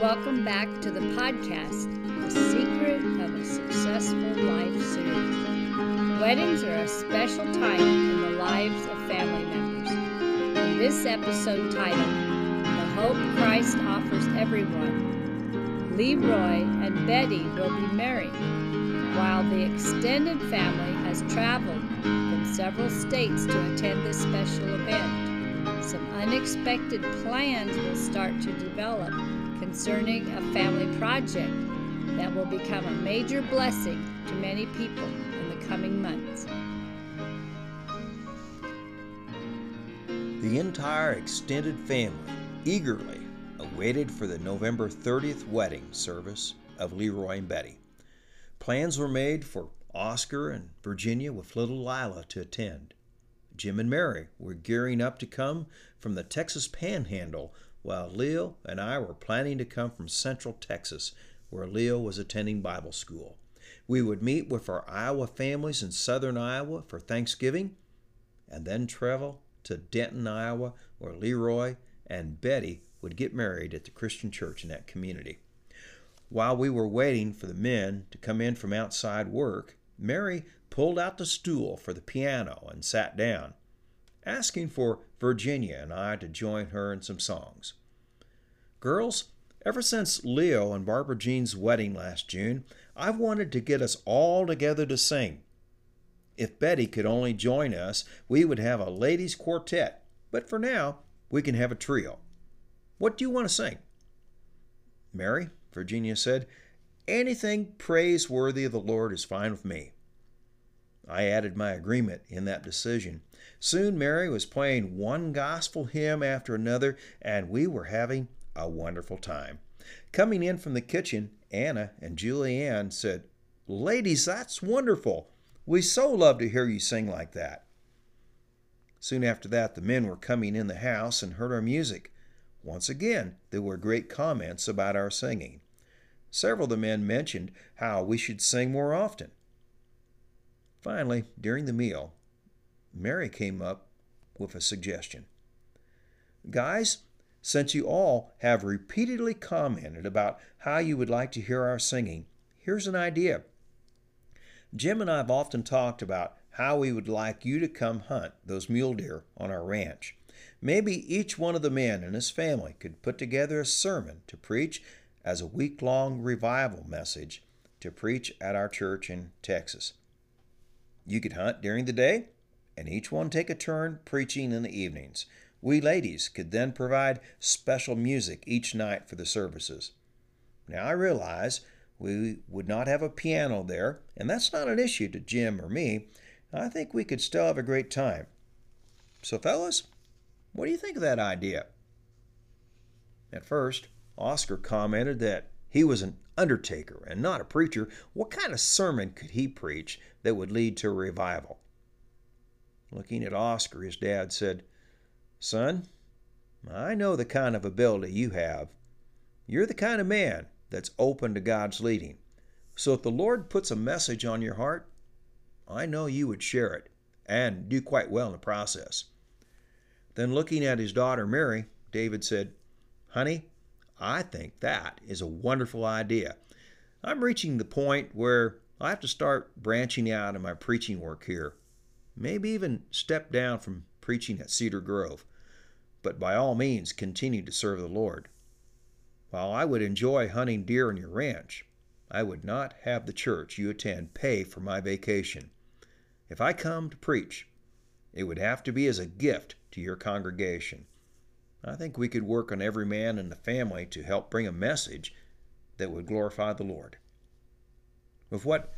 Welcome back to the podcast, The Secret of a Successful Life Series. Weddings are a special time in the lives of family members. In this episode titled, The Hope Christ Offers Everyone, Leroy and Betty will be married, while the extended family has traveled from several states to attend this special event. Unexpected plans will start to develop concerning a family project that will become a major blessing to many people in the coming months. The entire extended family eagerly awaited for the November 30th wedding service of Leroy and Betty. Plans were made for Oscar and Virginia with little Lila to attend. Jim and Mary were gearing up to come from the Texas Panhandle while Leo and I were planning to come from Central Texas, where Leo was attending Bible school. We would meet with our Iowa families in southern Iowa for Thanksgiving, and then travel to Denton, Iowa, where Leroy and Betty would get married at the Christian church in that community. While we were waiting for the men to come in from outside work, Mary pulled out the stool for the piano and sat down asking for Virginia and I to join her in some songs. Girls, ever since Leo and Barbara Jean's wedding last June, I've wanted to get us all together to sing. If Betty could only join us, we would have a ladies' quartet, but for now, we can have a trio. What do you want to sing? Mary, Virginia said, anything praiseworthy of the Lord is fine with me. I added my agreement in that decision. Soon Mary was playing one gospel hymn after another, and we were having a wonderful time. Coming in from the kitchen, Anna and Julianne said, Ladies, that's wonderful. We so love to hear you sing like that. Soon after that, the men were coming in the house and heard our music. Once again, there were great comments about our singing. Several of the men mentioned how we should sing more often. Finally, during the meal, Mary came up with a suggestion. Guys, since you all have repeatedly commented about how you would like to hear our singing, here's an idea. Jim and I have often talked about how we would like you to come hunt those mule deer on our ranch. Maybe each one of the men and his family could put together a sermon to preach as a week long revival message to preach at our church in Texas. You could hunt during the day, and each one take a turn preaching in the evenings. We ladies could then provide special music each night for the services. Now I realize we would not have a piano there, and that's not an issue to Jim or me. I think we could still have a great time. So, fellas, what do you think of that idea? At first, Oscar commented that he was an undertaker and not a preacher. What kind of sermon could he preach that would lead to a revival? Looking at Oscar, his dad said, Son, I know the kind of ability you have. You're the kind of man that's open to God's leading. So if the Lord puts a message on your heart, I know you would share it and do quite well in the process. Then, looking at his daughter Mary, David said, Honey, I think that is a wonderful idea. I'm reaching the point where I have to start branching out in my preaching work here. Maybe even step down from preaching at Cedar Grove, but by all means continue to serve the Lord. While I would enjoy hunting deer on your ranch, I would not have the church you attend pay for my vacation. If I come to preach, it would have to be as a gift to your congregation. I think we could work on every man in the family to help bring a message that would glorify the Lord. With what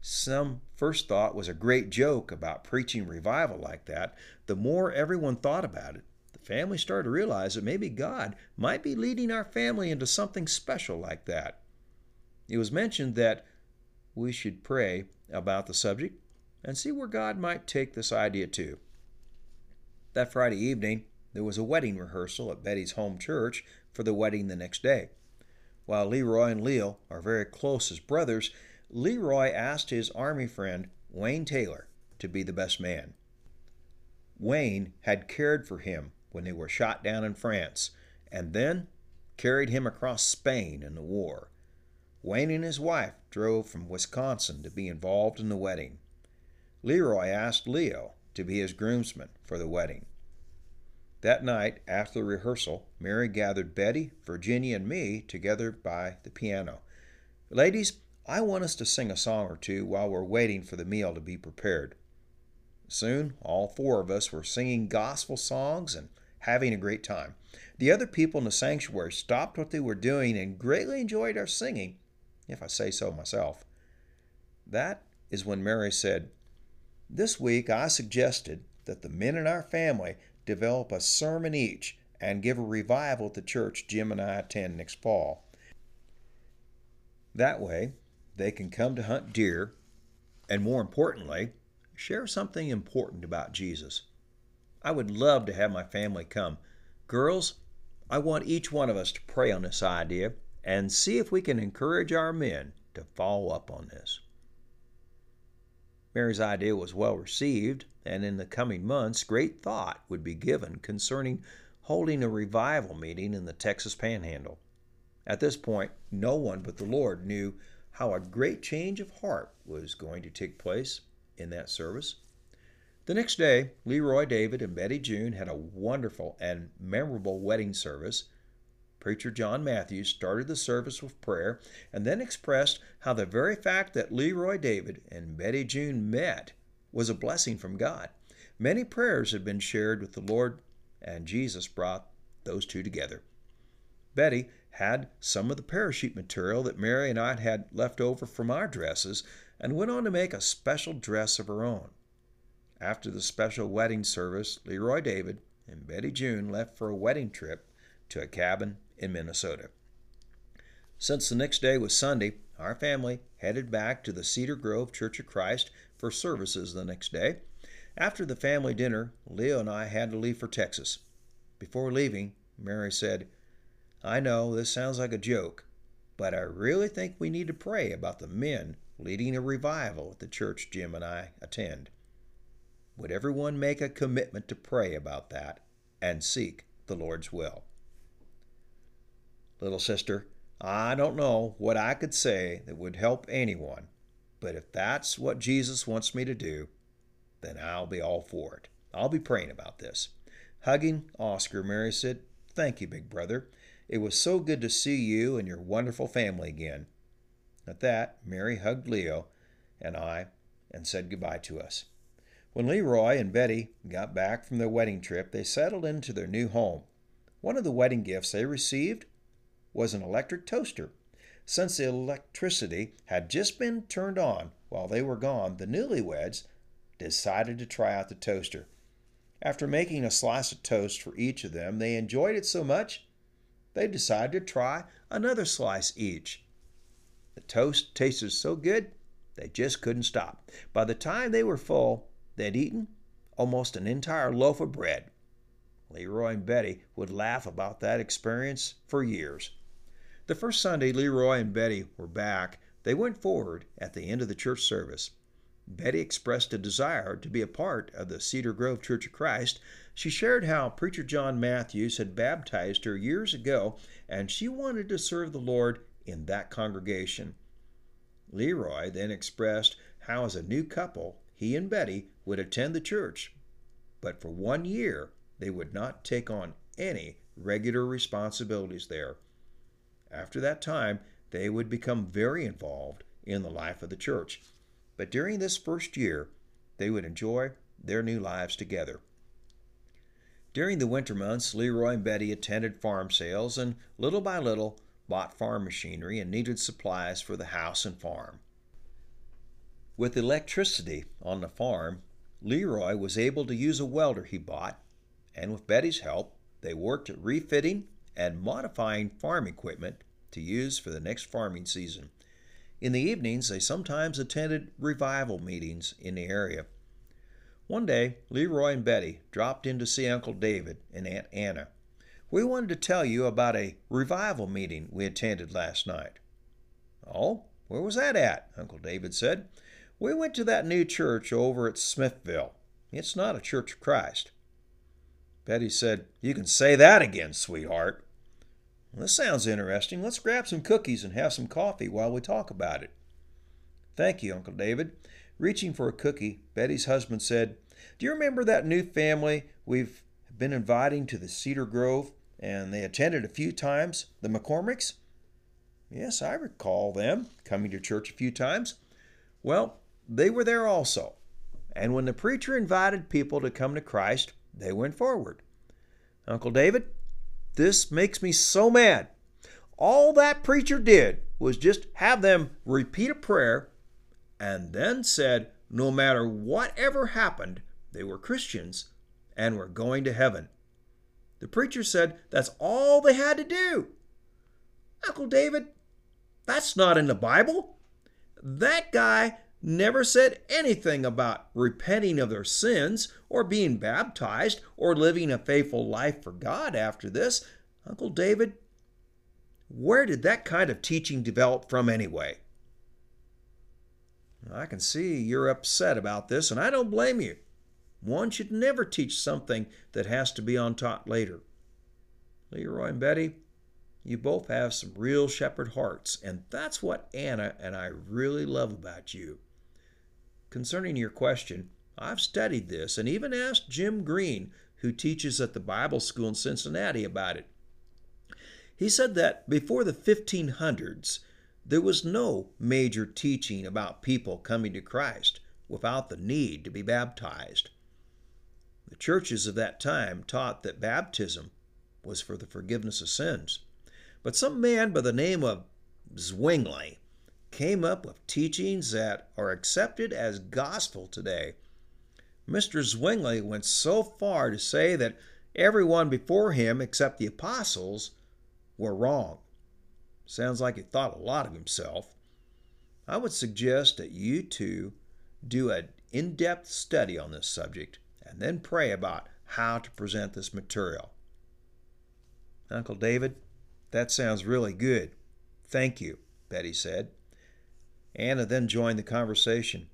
some first thought was a great joke about preaching revival like that, the more everyone thought about it, the family started to realize that maybe God might be leading our family into something special like that. It was mentioned that we should pray about the subject and see where God might take this idea to. That Friday evening, there was a wedding rehearsal at Betty's home church for the wedding the next day. While Leroy and Leo are very close as brothers, Leroy asked his Army friend, Wayne Taylor, to be the best man. Wayne had cared for him when they were shot down in France, and then carried him across Spain in the war. Wayne and his wife drove from Wisconsin to be involved in the wedding. Leroy asked Leo to be his groomsman for the wedding. That night, after the rehearsal, Mary gathered Betty, Virginia, and me together by the piano. Ladies, I want us to sing a song or two while we're waiting for the meal to be prepared. Soon, all four of us were singing gospel songs and having a great time. The other people in the sanctuary stopped what they were doing and greatly enjoyed our singing, if I say so myself. That is when Mary said, This week I suggested that the men in our family develop a sermon each and give a revival at the church Jim and I attend next fall. That way, they can come to hunt deer and, more importantly, share something important about Jesus. I would love to have my family come. Girls, I want each one of us to pray on this idea and see if we can encourage our men to follow up on this. Mary's idea was well received, and in the coming months, great thought would be given concerning holding a revival meeting in the Texas Panhandle. At this point, no one but the Lord knew how a great change of heart was going to take place in that service. The next day, Leroy David and Betty June had a wonderful and memorable wedding service. Preacher John Matthews started the service with prayer and then expressed how the very fact that Leroy David and Betty June met was a blessing from God. Many prayers had been shared with the Lord, and Jesus brought those two together. Betty had some of the parachute material that Mary and I had left over from our dresses and went on to make a special dress of her own. After the special wedding service, Leroy David and Betty June left for a wedding trip to a cabin in Minnesota. Since the next day was Sunday, our family headed back to the Cedar Grove Church of Christ for services the next day. After the family dinner, Leo and I had to leave for Texas. Before leaving, Mary said, I know this sounds like a joke, but I really think we need to pray about the men leading a revival at the church Jim and I attend. Would everyone make a commitment to pray about that and seek the Lord's will? Little sister, I don't know what I could say that would help anyone, but if that's what Jesus wants me to do, then I'll be all for it. I'll be praying about this. Hugging Oscar, Mary said, Thank you, big brother. It was so good to see you and your wonderful family again. At that, Mary hugged Leo and I and said goodbye to us. When Leroy and Betty got back from their wedding trip, they settled into their new home. One of the wedding gifts they received was an electric toaster. Since the electricity had just been turned on while they were gone, the newlyweds decided to try out the toaster. After making a slice of toast for each of them, they enjoyed it so much they decided to try another slice each. The toast tasted so good they just couldn't stop. By the time they were full, they'd eaten almost an entire loaf of bread. Leroy and Betty would laugh about that experience for years. The first Sunday Leroy and Betty were back, they went forward at the end of the church service. Betty expressed a desire to be a part of the Cedar Grove Church of Christ. She shared how Preacher John Matthews had baptized her years ago, and she wanted to serve the Lord in that congregation. Leroy then expressed how, as a new couple, he and Betty would attend the church, but for one year they would not take on any regular responsibilities there. After that time, they would become very involved in the life of the church. But during this first year, they would enjoy their new lives together. During the winter months, Leroy and Betty attended farm sales and little by little bought farm machinery and needed supplies for the house and farm. With electricity on the farm, Leroy was able to use a welder he bought, and with Betty's help, they worked at refitting and modifying farm equipment to use for the next farming season. In the evenings, they sometimes attended revival meetings in the area. One day, Leroy and Betty dropped in to see Uncle David and Aunt Anna. We wanted to tell you about a revival meeting we attended last night. Oh, where was that at? Uncle David said. We went to that new church over at Smithville. It's not a Church of Christ. Betty said, You can say that again, sweetheart. This sounds interesting. Let's grab some cookies and have some coffee while we talk about it. Thank you, Uncle David. Reaching for a cookie, Betty's husband said, Do you remember that new family we've been inviting to the Cedar Grove and they attended a few times, the McCormicks? Yes, I recall them coming to church a few times. Well, they were there also. And when the preacher invited people to come to Christ, they went forward. Uncle David, this makes me so mad. All that preacher did was just have them repeat a prayer and then said no matter whatever happened, they were Christians and were going to heaven. The preacher said that's all they had to do. Uncle David, that's not in the Bible. That guy never said anything about repenting of their sins or being baptized or living a faithful life for God after this. Uncle David, where did that kind of teaching develop from anyway? I can see you're upset about this, and I don't blame you. One should never teach something that has to be untaught later. Leroy and Betty, you both have some real shepherd hearts, and that's what Anna and I really love about you. Concerning your question, I've studied this and even asked Jim Green, who teaches at the Bible school in Cincinnati, about it. He said that before the 1500s, there was no major teaching about people coming to Christ without the need to be baptized. The churches of that time taught that baptism was for the forgiveness of sins. But some man by the name of Zwingli came up with teachings that are accepted as gospel today. Mr. Zwingli went so far to say that everyone before him except the apostles were wrong. Sounds like he thought a lot of himself. I would suggest that you two do an in depth study on this subject and then pray about how to present this material. Uncle David, that sounds really good. Thank you, Betty said. Anna then joined the conversation.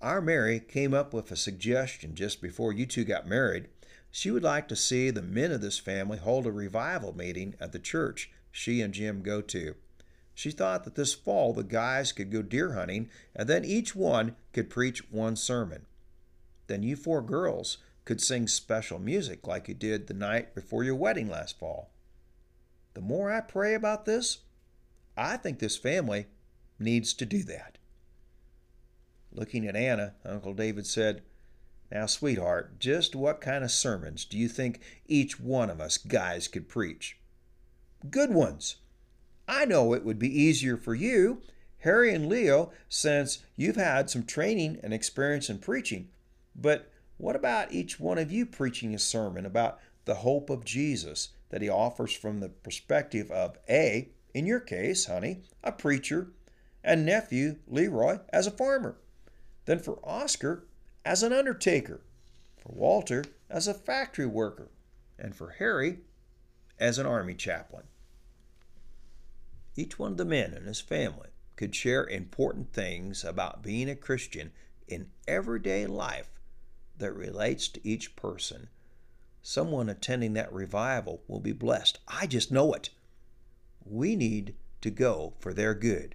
Our Mary came up with a suggestion just before you two got married. She would like to see the men of this family hold a revival meeting at the church she and Jim go to. She thought that this fall the guys could go deer hunting and then each one could preach one sermon. Then you four girls could sing special music like you did the night before your wedding last fall. The more I pray about this, I think this family needs to do that. Looking at Anna, Uncle David said, Now, sweetheart, just what kind of sermons do you think each one of us guys could preach? Good ones. I know it would be easier for you, Harry and Leo, since you've had some training and experience in preaching. But what about each one of you preaching a sermon about the hope of Jesus that he offers from the perspective of A, in your case, honey, a preacher, and nephew, Leroy, as a farmer, then for Oscar as an undertaker, for Walter as a factory worker, and for Harry as an army chaplain. Each one of the men in his family could share important things about being a Christian in everyday life that relates to each person Someone attending that revival will be blessed. I just know it. We need to go for their good.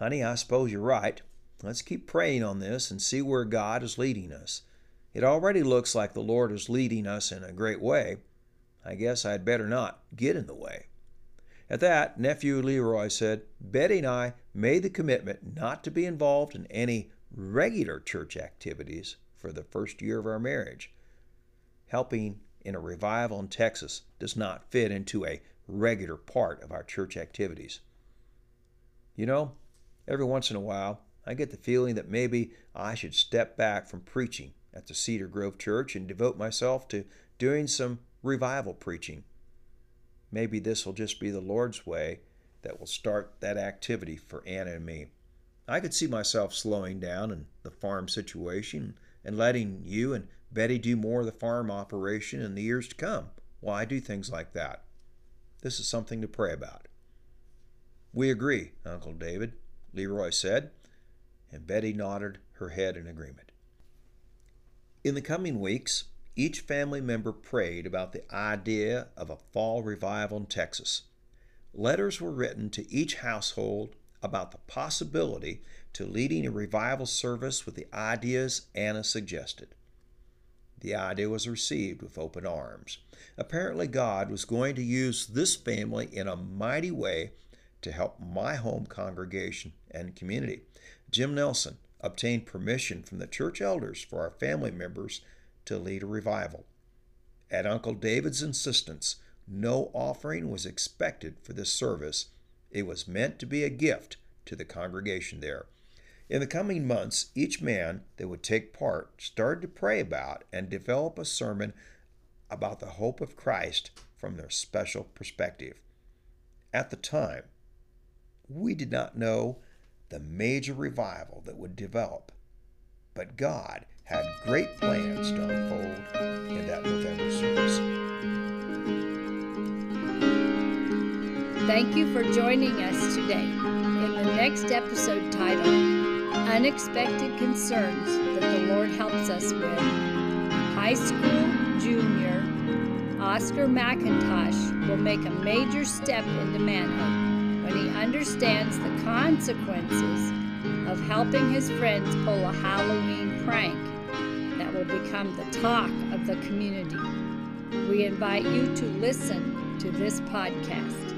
Honey, I suppose you're right. Let's keep praying on this and see where God is leading us. It already looks like the Lord is leading us in a great way. I guess I'd better not get in the way. At that, nephew Leroy said, Betty and I made the commitment not to be involved in any regular church activities for the first year of our marriage helping in a revival in Texas does not fit into a regular part of our church activities. You know, every once in a while, I get the feeling that maybe I should step back from preaching at the Cedar Grove Church and devote myself to doing some revival preaching. Maybe this will just be the Lord's way that will start that activity for Anna and me. I could see myself slowing down in the farm situation and letting you and Betty do more of the farm operation in the years to come. Why do things like that? This is something to pray about. We agree, Uncle David, Leroy said, and Betty nodded her head in agreement. In the coming weeks, each family member prayed about the idea of a fall revival in Texas. Letters were written to each household about the possibility to leading a revival service with the ideas Anna suggested. The idea was received with open arms. Apparently, God was going to use this family in a mighty way to help my home congregation and community. Jim Nelson obtained permission from the church elders for our family members to lead a revival. At Uncle David's insistence, no offering was expected for this service. It was meant to be a gift to the congregation there. In the coming months, each man that would take part started to pray about and develop a sermon about the hope of Christ from their special perspective. At the time, we did not know the major revival that would develop, but God had great plans to unfold in that November service. Thank you for joining us today in the next episode titled unexpected concerns that the Lord helps us with. High school junior Oscar Macintosh will make a major step into manhood when he understands the consequences of helping his friends pull a Halloween prank that will become the talk of the community. We invite you to listen to this podcast.